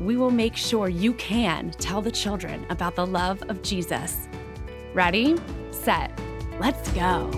we will make sure you can tell the children about the love of Jesus. Ready, set, let's go.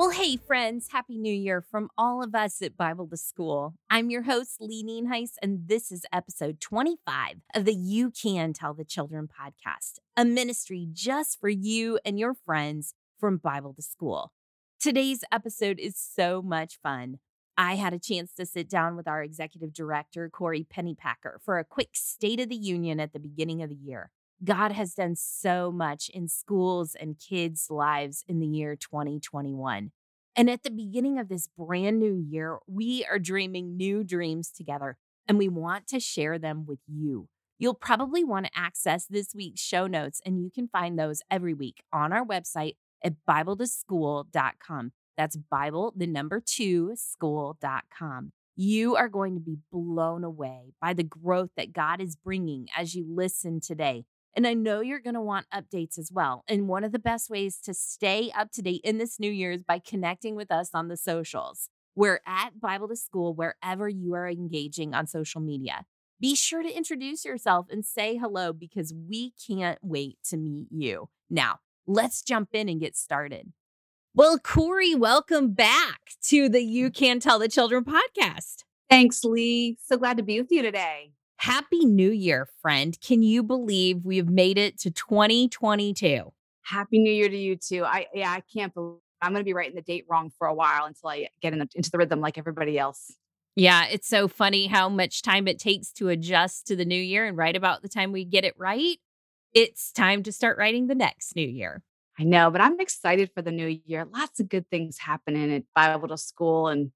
Well, hey, friends, Happy New Year from all of us at Bible to School. I'm your host, Lee Nienhuis, and this is episode 25 of the You Can Tell the Children podcast, a ministry just for you and your friends from Bible to School. Today's episode is so much fun. I had a chance to sit down with our executive director, Kori Pennypacker, for a quick State of the Union at the beginning of the year. God has done so much in schools and kids' lives in the year 2021. And at the beginning of this brand new year, we are dreaming new dreams together, and we want to share them with you. You'll probably want to access this week's show notes, and you can find those every week on our website at BibleToSchool.com. That's Bible, the number two, school.com. You are going to be blown away by the growth that God is bringing as you listen today. And I know you're going to want updates as well. And one of the best ways to stay up to date in this new year is by connecting with us on the socials. We're at Bible to School wherever you are engaging on social media. Be sure to introduce yourself and say hello because we can't wait to meet you. Now, let's jump in and get started. Well, Kori, welcome back to the You mm. Can Tell the Children podcast. Thanks, Lee. So glad to be with you today. Happy New Year, friend. Can you believe we've made it to 2022? Happy New Year to you too. I yeah, I can't believe I'm going to be writing the date wrong for a while until I get in the, into the rhythm like everybody else. Yeah, it's so funny how much time it takes to adjust to the new year and right about the time we get it right, it's time to start writing the next new year. I know, but I'm excited for the new year. Lots of good things happening at Bible to School and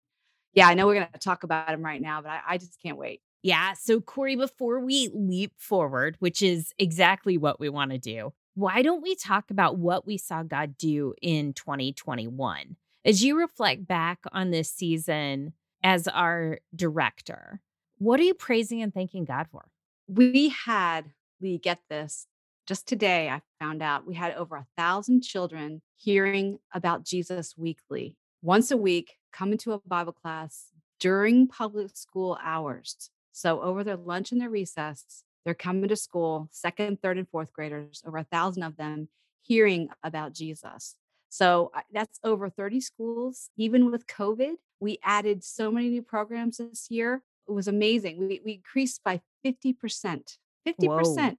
yeah, I know we're going to talk about them right now, but I, I just can't wait. Yeah. So, Kori, before we leap forward, which is exactly what we want to do, why don't we talk about what we saw God do in 2021? As you reflect back on this season as our director, what are you praising and thanking God for? We had, we get this, just today I found out we had over a thousand children hearing about Jesus weekly, once a week, come into a Bible class during public school hours. So over their lunch and their recess, they're coming to school, second, third, and fourth graders, over a thousand of them hearing about Jesus. So that's over 30 schools. Even with COVID, we added so many new programs this year. It was amazing. We, we increased by 50%. 50%. Whoa.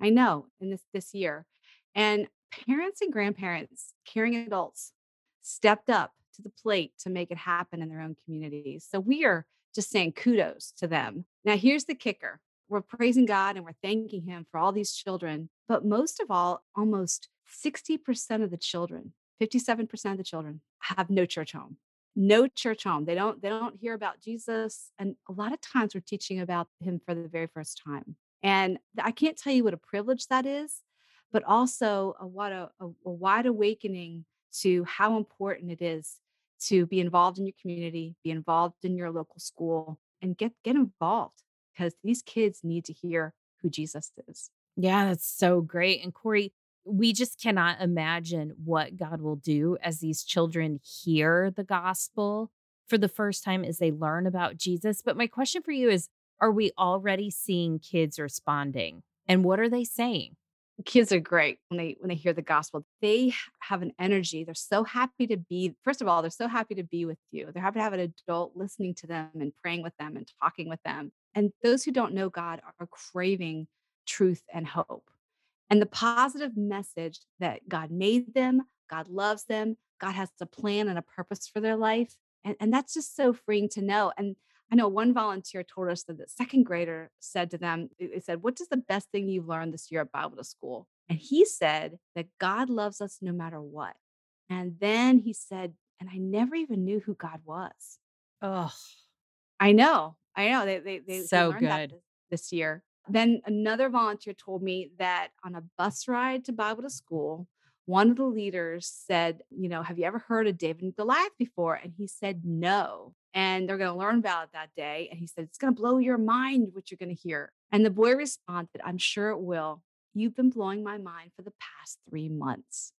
I know in this this year. And parents and grandparents, caring adults stepped up to the plate to make it happen in their own communities. So we are just saying kudos to them. Now, here's the kicker we're praising God and we're thanking Him for all these children. But most of all, almost 60% of the children, 57% of the children have no church home. No church home. They don't they don't hear about Jesus and a lot of times we're teaching about him for the very first time. And I can't tell you what a privilege that is, but also a, what a, a, a wide awakening to how important it is to be involved in your community, be involved in your local school, and get get involved because these kids need to hear who Jesus is. Yeah, that's so great. And Kori, we just cannot imagine what God will do as these children hear the gospel for the first time as they learn about Jesus. But my question for you is Are we already seeing kids responding? And what are they saying? kids are great when they when they hear the gospel. They have an energy. They're so happy to be first of all they're so happy to be with you. They're happy to have an adult listening to them and praying with them and talking with them. And those who don't know god are craving truth and hope. And the positive message that god made them god loves them god has a plan and a purpose for their life and, and that's just so freeing to know. And I know one volunteer told us that the second grader said to them, they said, What is the best thing you've learned this year at Bible school? And he said that God loves us no matter what. And then he said, And I never even knew who God was. Oh, I know. I know. They, they, they so they good. That this year. Then another volunteer told me that on a bus ride to Bible to school, one of the leaders said, You know, have you ever heard of David and Goliath before? And he said, No. And they're going to learn about it that day. And he said, It's going to blow your mind what you're going to hear. And the boy responded, I'm sure it will. You've been blowing my mind for the past three months.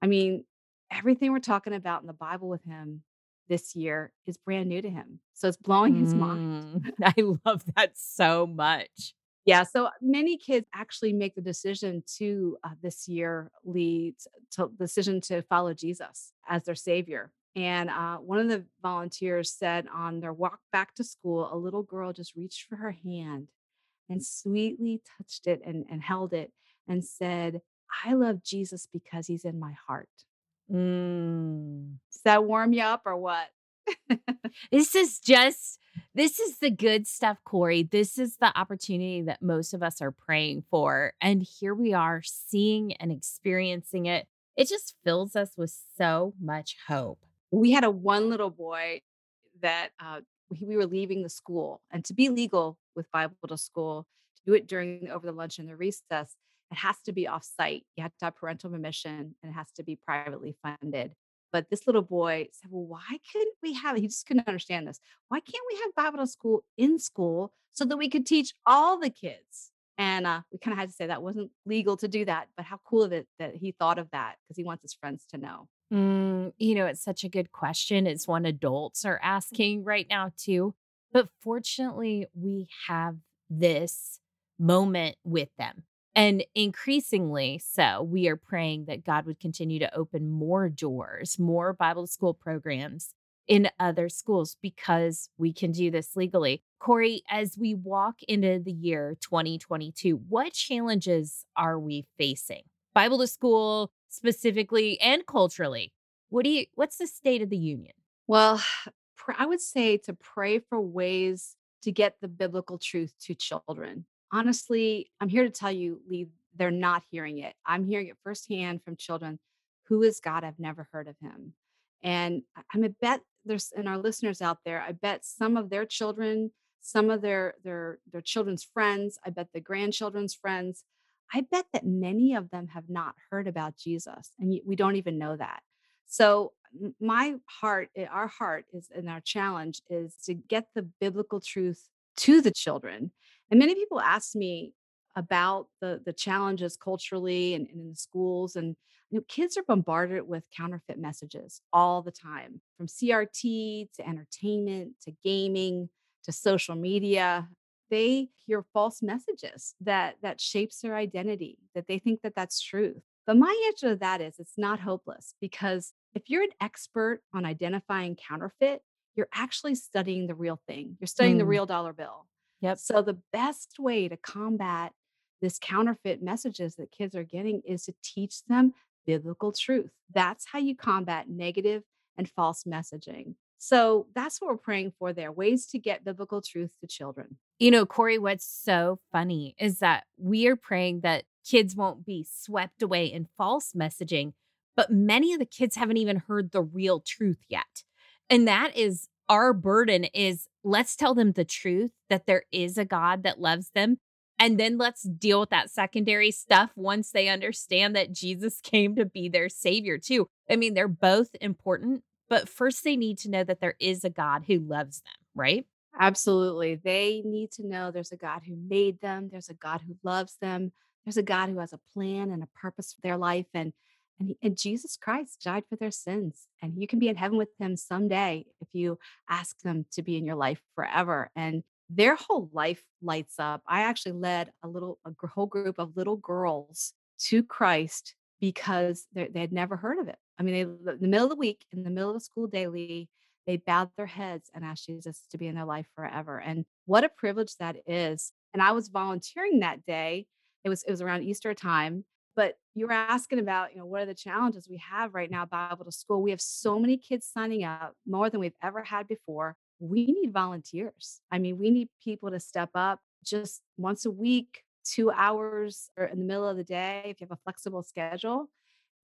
I mean, everything we're talking about in the Bible with him this year is brand new to him. So it's blowing his mind. Mm, I love that so much. Yeah, so many kids actually make the decision to uh, this year lead to the decision to follow Jesus as their savior. And uh, one of the volunteers said on their walk back to school, a little girl just reached for her hand and sweetly touched it and, and held it and said, I love Jesus because he's in my heart. Mm. Does that warm you up or what? This is just this is the good stuff, Kori. This is the opportunity that most of us are praying for. And here we are seeing and experiencing it. It just fills us with so much hope. we had a one little boy that uh, we we were leaving the school, and to be legal with Bible to school, to do it during over the lunch and the recess, it has to be off site. You have to have parental permission, and it has to be privately funded. But this little boy said, "Well, why couldn't we have?" it? He just couldn't understand this. Why can't we have Bible school in school so that we could teach all the kids? And uh, we kind of had to say that wasn't legal to do that, but how cool of it that he thought of that because he wants his friends to know. Mm, you know, it's such a good question. It's one adults are asking right now, too. But fortunately, we have this moment with them. And increasingly so, we are praying that God would continue to open more doors, more Bible school programs in other schools because we can do this legally. Kori, as we walk into the year 2022, what challenges are we facing? Bible to school specifically and culturally. What do you what's the state of the union? Well, I would say to pray for ways to get the biblical truth to children. Honestly, I'm here to tell you, Lee, they're not hearing it. I'm hearing it firsthand from children. Who is God? I've never heard of him. And I'm a bet there's and our listeners out there, I bet some of their children, some of their their their children's friends, I bet the grandchildren's friends, I bet that many of them have not heard about Jesus, and we don't even know that. So my heart, eh, our heart is, and our challenge is to get the biblical truth to the children. And many people ask me about the the challenges culturally and, and in the schools, and you know, kids are bombarded with counterfeit messages all the time, from CRT to entertainment to gaming to social media. They hear false messages that that shapes their identity, that they think that that's truth. But my answer to that is it's not hopeless because if you're an expert on identifying counterfeit, you're actually studying the real thing. You're studying the Mm, real dollar bill. Yep. So the best way to combat this counterfeit messages that kids are getting is to teach them biblical truth. That's how you combat negative and false messaging. So that's what we're praying for there ways to get biblical truth to children. You know, Corey, what's so funny is that we are praying that kids won't be swept away in false messaging, but many of the kids haven't even heard the real truth yet. And that is our burden is let's tell them the truth that there is a God that loves them. And then let's deal with that secondary stuff once they understand that Jesus came to be their savior, too. I mean, they're both important, but first they need to know that there is a God who loves them, right? Absolutely. They need to know there's a God who made them, there's a God who loves them, there's a God who has a plan and a purpose for their life and and, he- and Jesus Christ died for their sins and you can be in heaven with him someday if you ask them to be in your life forever and their whole life lights up. I actually led a little a whole group of little girls to Christ because they had never heard of it. I mean, they in the middle of the week, in the middle of the school daily, they bowed their heads and asked Jesus to be in their life forever. And what a privilege that is. And I was volunteering that day. It was it was around Easter time. But you were asking about, you know, what are the challenges we have right now, Bible to school? We have so many kids signing up, more than we've ever had before. We need volunteers. I mean, we need people to step up just once a week, two hours or in the middle of the day, if you have a flexible schedule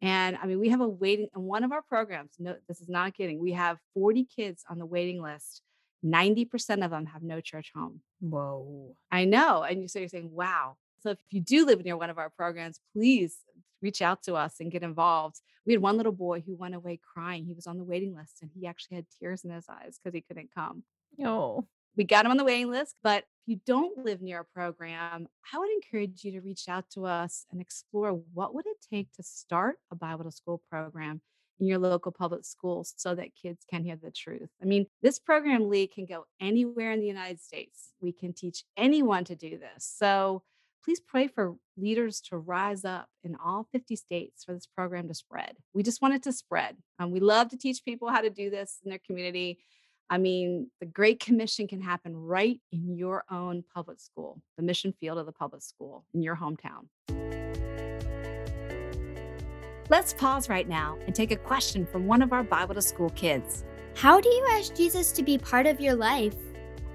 and I mean, we have a waiting in one of our programs. No, this is not kidding. We have 40 kids on the waiting list. 90% of them have no church home. Whoa. I know. And you so you're saying, wow. So if you do live near one of our programs, please reach out to us and get involved. We had one little boy who went away crying. He was on the waiting list and he actually had tears in his eyes because he couldn't come. Oh. We got him on the waiting list, but if you don't live near a program, I would encourage you to reach out to us and explore what would it take to start a Bible to school program in your local public schools so that kids can hear the truth. I mean, this program, Lee, can go anywhere in the United States. We can teach anyone to do this. So please pray for leaders to rise up in all 50 states for this program to spread. We just want it to spread. Um, we love to teach people how to do this in their community. I mean, the Great Commission can happen right in your own public school, the mission field of the public school in your hometown. Let's pause right now and take a question from one of our Bible to School kids. How do you ask Jesus to be part of your life?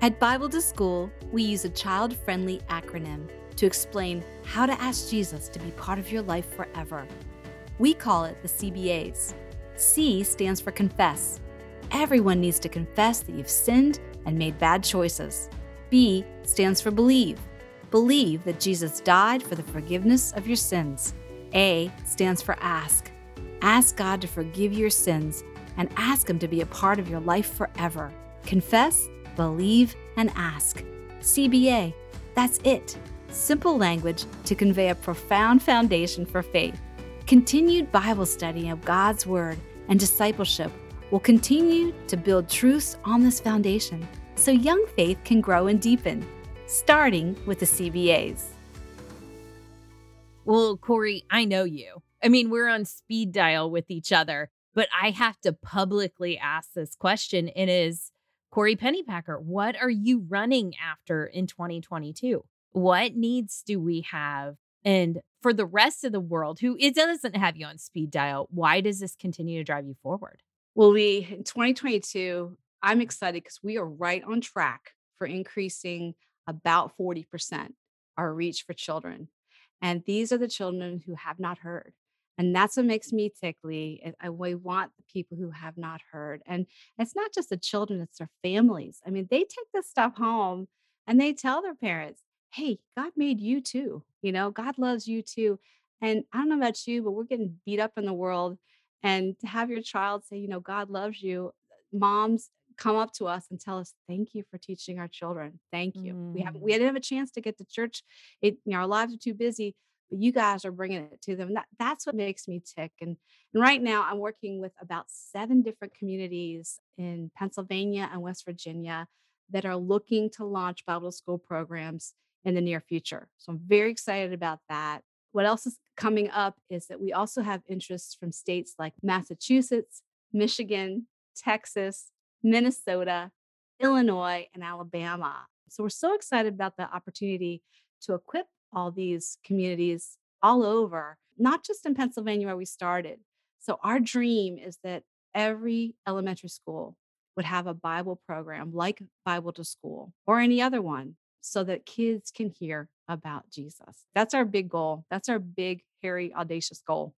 At Bible to School, we use a child friendly acronym to explain how to ask Jesus to be part of your life forever. We call it the CBAs. C stands for confess. Everyone needs to confess that you've sinned and made bad choices. B stands for believe. Believe that Jesus died for the forgiveness of your sins. A stands for ask. Ask God to forgive your sins and ask Him to be a part of your life forever. Confess, believe, and ask. CBA, that's it. Simple language to convey a profound foundation for faith. Continued Bible study of God's Word and discipleship will continue to build truths on this foundation so young faith can grow and deepen, starting with the CBAs. Well, Kori, I know you. I mean, we're on speed dial with each other, but I have to publicly ask this question. It is Kori Pennypacker, what are you running after in 2022? What needs do we have? And for the rest of the world who it doesn't have you on speed dial, why does this continue to drive you forward? Well, Lee, in 2022, I'm excited because we are right on track for increasing about 40% our reach for children. And these are the children who have not heard. And that's what makes me tickly. I, we want the people who have not heard. And it's not just the children, it's their families. I mean, they take this stuff home and they tell their parents, hey, God made you too. You know, God loves you too. And I don't know about you, but we're getting beat up in the world. And to have your child say, you know, God loves you, moms come up to us and tell us, thank you for teaching our children. Thank you. Mm. We haven't, we didn't have a chance to get to church. It, you know, our lives are too busy, but you guys are bringing it to them. That, that's what makes me tick. And, and right now I'm working with about seven different communities in Pennsylvania and West Virginia that are looking to launch Bible school programs in the near future. So I'm very excited about that. What else is coming up is that we also have interests from states like Massachusetts, Michigan, Texas, Minnesota, Illinois, and Alabama. So we're so excited about the opportunity to equip all these communities all over, not just in Pennsylvania where we started. So our dream is that every elementary school would have a Bible program like Bible to School or any other one so that kids can hear about Jesus. That's our big goal. That's our big, hairy, audacious goal.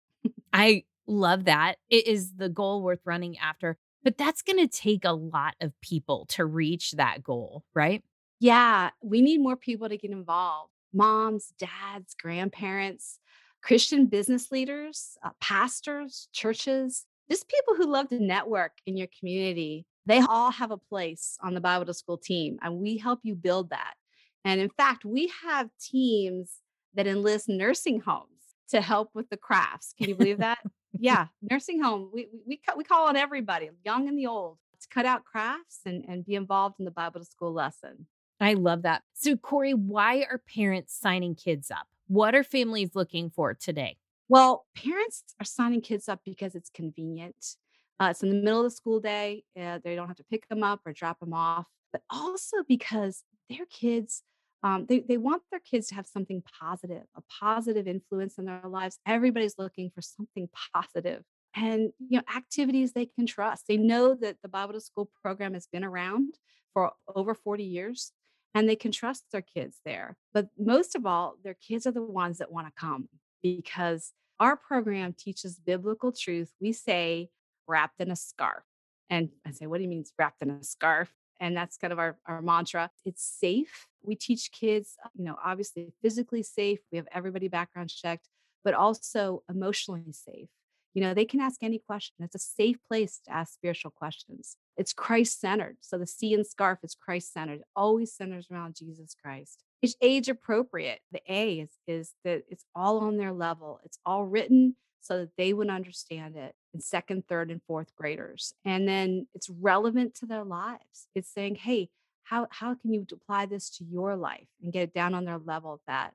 I love that. It is the goal worth running after. But that's going to take a lot of people to reach that goal, right? Yeah, we need more people to get involved moms, dads, grandparents, Christian business leaders, uh, pastors, churches, just people who love to network in your community. They all have a place on the Bible to School team, and we help you build that. And in fact, we have teams that enlist nursing homes to help with the crafts. Can you believe that? yeah, nursing home. We, we, we call on everybody, young and the old, to cut out crafts and, and be involved in the Bible to school lesson. I love that. So, Kori, why are parents signing kids up? What are families looking for today? Well, parents are signing kids up because it's convenient. Uh, it's in the middle of the school day. Uh, they don't have to pick them up or drop them off, but also because their kids um, they, they want their kids to have something positive, a positive influence in their lives. Everybody's looking for something positive and you know activities they can trust. They know that the Bible to School program has been around for over 40 years and they can trust their kids there. But most of all, their kids are the ones that want to come because our program teaches biblical truth. We say wrapped in a scarf. And I say, what do you mean wrapped in a scarf? And that's kind of our, our mantra. It's safe. We teach kids, uh, you know, obviously physically safe. We have everybody background checked, but also emotionally safe. You know, they can ask any question. It's a safe place to ask spiritual questions. It's Christ centered. So the sea and scarf is Christ centered, always centers around Jesus Christ. It's age appropriate. The A is, is that it's all on their level, it's all written so that they would understand it in second, third, and fourth graders. And then it's relevant to their lives. It's saying, hey, how, how can you apply this to your life and get it down on their level of that?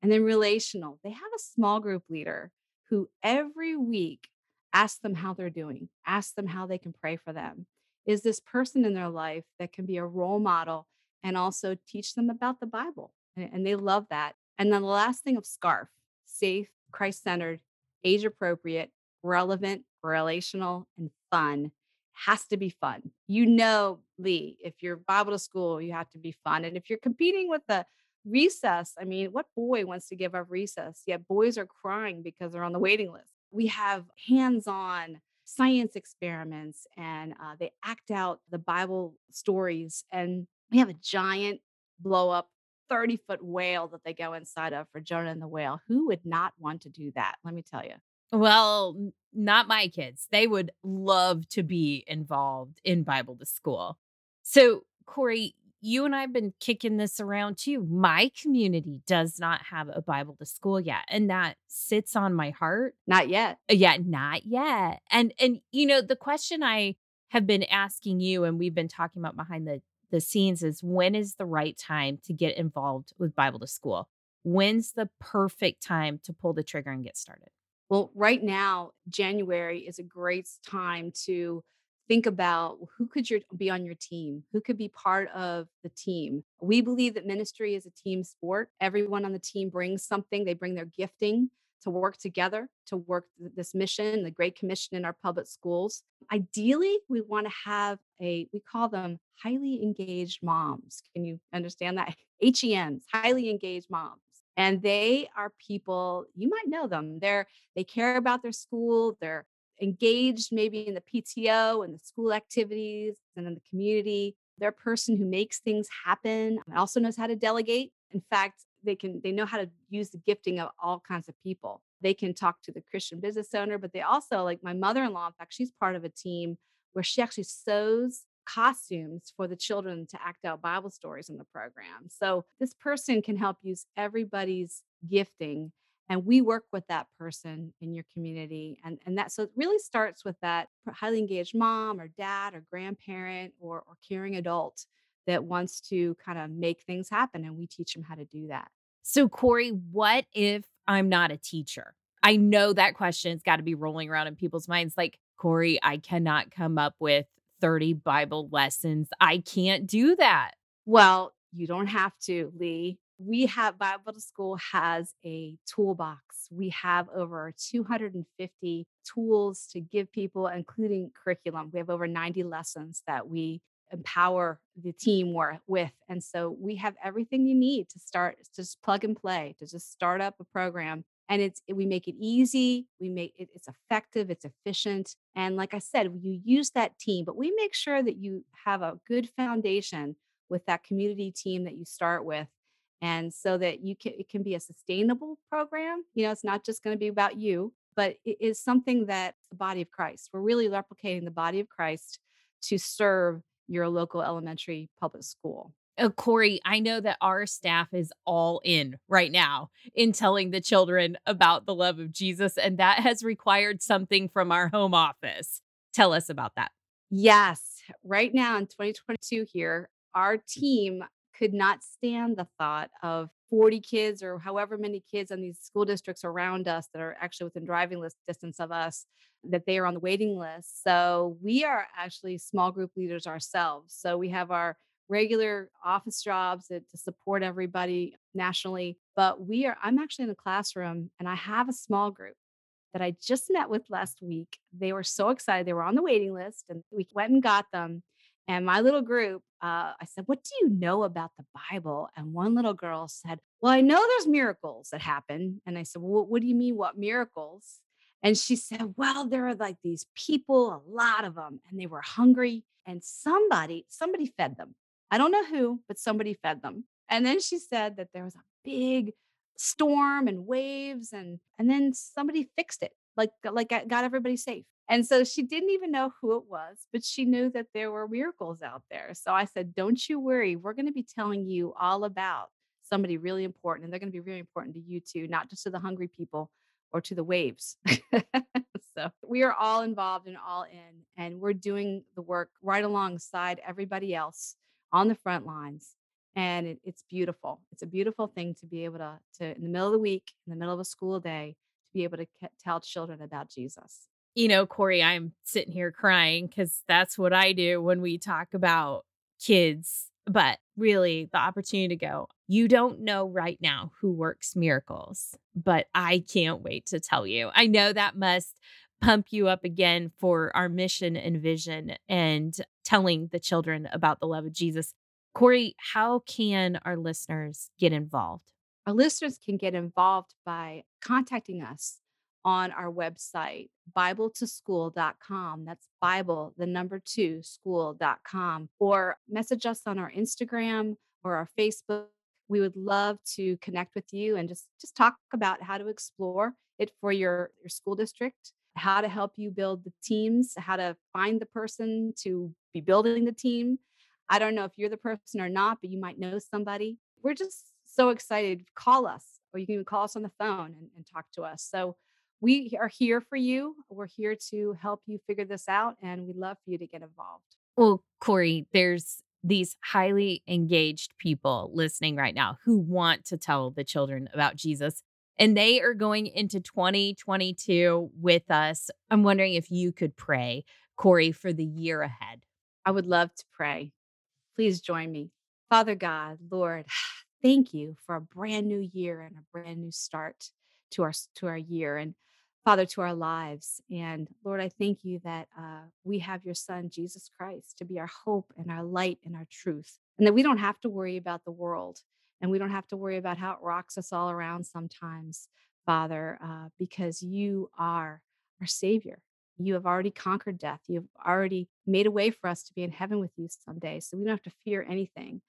And then relational, they have a small group leader who every week asks them how they're doing, asks them how they can pray for them. Is this person in their life that can be a role model and also teach them about the Bible? And, and they love that. And then the last thing of SCARF safe, Christ centered, age appropriate, relevant, relational, and fun has to be fun. You know, Lee, if you're Bible school, you have to be fun. And if you're competing with the recess. I mean, what boy wants to give up recess? Yet boys are crying because they're on the waiting list. We have hands on science experiments and uh, they act out the Bible stories. And we have a giant blow up 30 foot whale that they go inside of for Jonah and the whale. Who would not want to do that? Let me tell you. Well, not my kids. They would love to be involved in Bible to school. So, Kori, you and I have been kicking this around too. My community does not have a Bible to school yet, and that sits on my heart. Not yet. Uh, yeah, not yet. And and you know, the question I have been asking you and we've been talking about behind the the scenes is when is the right time to get involved with Bible to school? When's the perfect time to pull the trigger and get started? Well, right now, January is a great time to think about who could your, be on your team who could be part of the team. We believe that ministry is a team sport. Everyone on the team brings something they bring their gifting to work together to work this mission the great commission in our public schools. Ideally we want to have a we call them highly engaged moms. Can you understand that? Hems highly engaged moms and they are people you might know them they're they care about their school they're engaged maybe in the PTO and the school activities and in the community. They're a person who makes things happen and also knows how to delegate. In fact, they can they know how to use the gifting of all kinds of people. They can talk to the Christian business owner, but they also like my mother-in-law, in fact, she's part of a team where she actually sews costumes for the children to act out Bible stories in the program. So this person can help use everybody's gifting and we work with that person in your community and and that so it really starts with that highly engaged mom or dad or grandparent or or caring adult that wants to kind of make things happen and we teach them how to do that so Kori what if i'm not a teacher i know that question's got to be rolling around in people's minds like Kori i cannot come up with 30 bible lessons i can't do that well you don't have to lee we have Bible to School has a toolbox. We have over 250 tools to give people, including curriculum. We have over 90 lessons that we empower the team with. And so we have everything you need to start, just plug and play, to just start up a program. And it's we make it easy, we make it it's effective, it's efficient. And like I said, you use that team, but we make sure that you have a good foundation with that community team that you start with and so that you can it can be a sustainable program you know it's not just going to be about you but it is something that the body of christ we're really replicating the body of christ to serve your local elementary public school uh, Kori, I know that our staff is all in right now in telling the children about the love of Jesus, and that has required something from our home office. Tell us about that. Yes. Right now in 2022, here, our team could not stand the thought of 40 kids or however many kids in these school districts around us that are actually within driving list distance of us that they are on the waiting list so we are actually small group leaders ourselves so we have our regular office jobs to support everybody nationally but we are i'm actually in a classroom and i have a small group that i just met with last week they were so excited they were on the waiting list and we went and got them and my little group, uh, I said, What do you know about the Bible? And one little girl said, Well, I know there's miracles that happen. And I said, Well, what do you mean, what miracles? And she said, Well, there are like these people, a lot of them, and they were hungry. And somebody, somebody fed them. I don't know who, but somebody fed them. And then she said that there was a big storm and waves and and then somebody fixed it like like got everybody safe. And so she didn't even know who it was but she knew that there were miracles out there. So i said don't you worry we're going to be telling you all about somebody really important and they're going to be really important to you too not just to the hungry people or to the waves. So we are all involved and all in and we're doing the work right alongside everybody else on the front lines and it, it's beautiful. It's a beautiful thing to be able to to in the middle of the week, in the middle of a school day, to be able to ke- tell children about Jesus. You know, Kori, I'm sitting here crying because that's what I do when we talk about kids. But really, the opportunity to go, you don't know right now who works miracles, but I can't wait to tell you. I know that must pump you up again for our mission and vision and telling the children about the love of Jesus. Kori, how can our listeners get involved? Our listeners can get involved by contacting us on our website, Bible2School.com. That's Bible, the number two, school.com, or message us on our Instagram or our Facebook. We would love to connect with you and just, just talk about how to explore it for your, your school district, how to help you build the teams, how to find the person to be building the team I don't know if you're the person or not, but you might know somebody. We're just so excited. Call us, or you can even call us on the phone and, and talk to us. So we are here for you. We're here to help you figure this out, and we'd love for you to get involved. Well, Kori, there's these highly engaged people listening right now who want to tell the children about Jesus. And they are going into 2022 with us. I'm wondering if you could pray, Kori, for the year ahead. I would love to pray. Please join me. Father God, Lord, thank you for a brand new year and a brand new start to our to our year and Father to our lives. And Lord, I thank you that uh, we have your Son Jesus Christ to be our hope and our light and our truth, and that we don't have to worry about the world and we don't have to worry about how it rocks us all around sometimes, Father, uh, because you are our Savior you have already conquered death. You've already made a way for us to be in heaven with you someday. So we don't have to fear anything.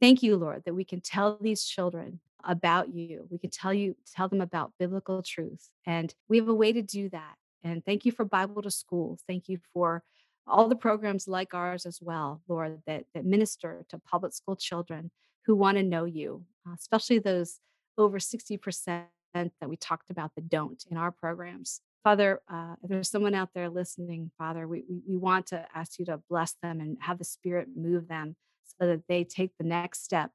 Thank you, Lord, that we can tell these children about you. We can tell you, tell them about biblical truth. And we have a way to do that. And thank you for Bible to School. Thank you for all the programs like ours as well, Lord, that, that minister to public school children who want to know you, uh, especially those over 60% that we talked about that don't in our programs. Father, uh, if there's someone out there listening, Father, we, we, want to ask you to bless them and have the Spirit move them so that they take the next step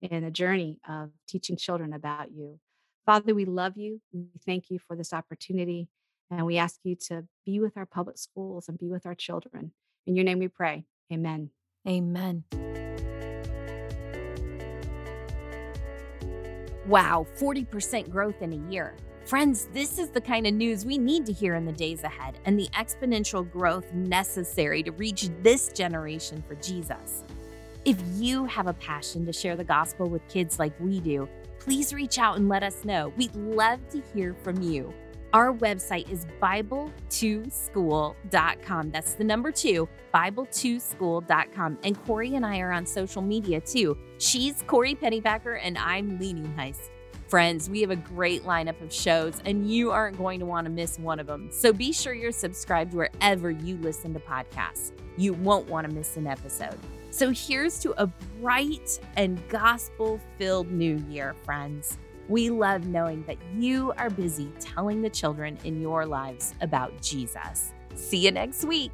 in the journey of teaching children about you. Father, we love you. We thank you for this opportunity. And we ask you to be with our public schools and be with our children. In your name we pray. Amen. Amen. Wow, 40% growth in a year. Friends, this is the kind of news we need to hear in the days ahead and the exponential growth necessary to reach this generation for Jesus. If you have a passion to share the gospel with kids like we do, please reach out and let us know. We'd love to hear from you. Our website is Bible2School.com. That's the number two, Bible2School.com. And Kori and I are on social media too. She's Kori Pennypacker and I'm Lee Nienhuis. Friends, we have a great lineup of shows, and you aren't going to want to miss one of them. So be sure you're subscribed wherever you listen to podcasts. You won't want to miss an episode. So here's to a bright and gospel filled new year, friends. We love knowing that you are busy telling the children in your lives about Jesus. See you next week.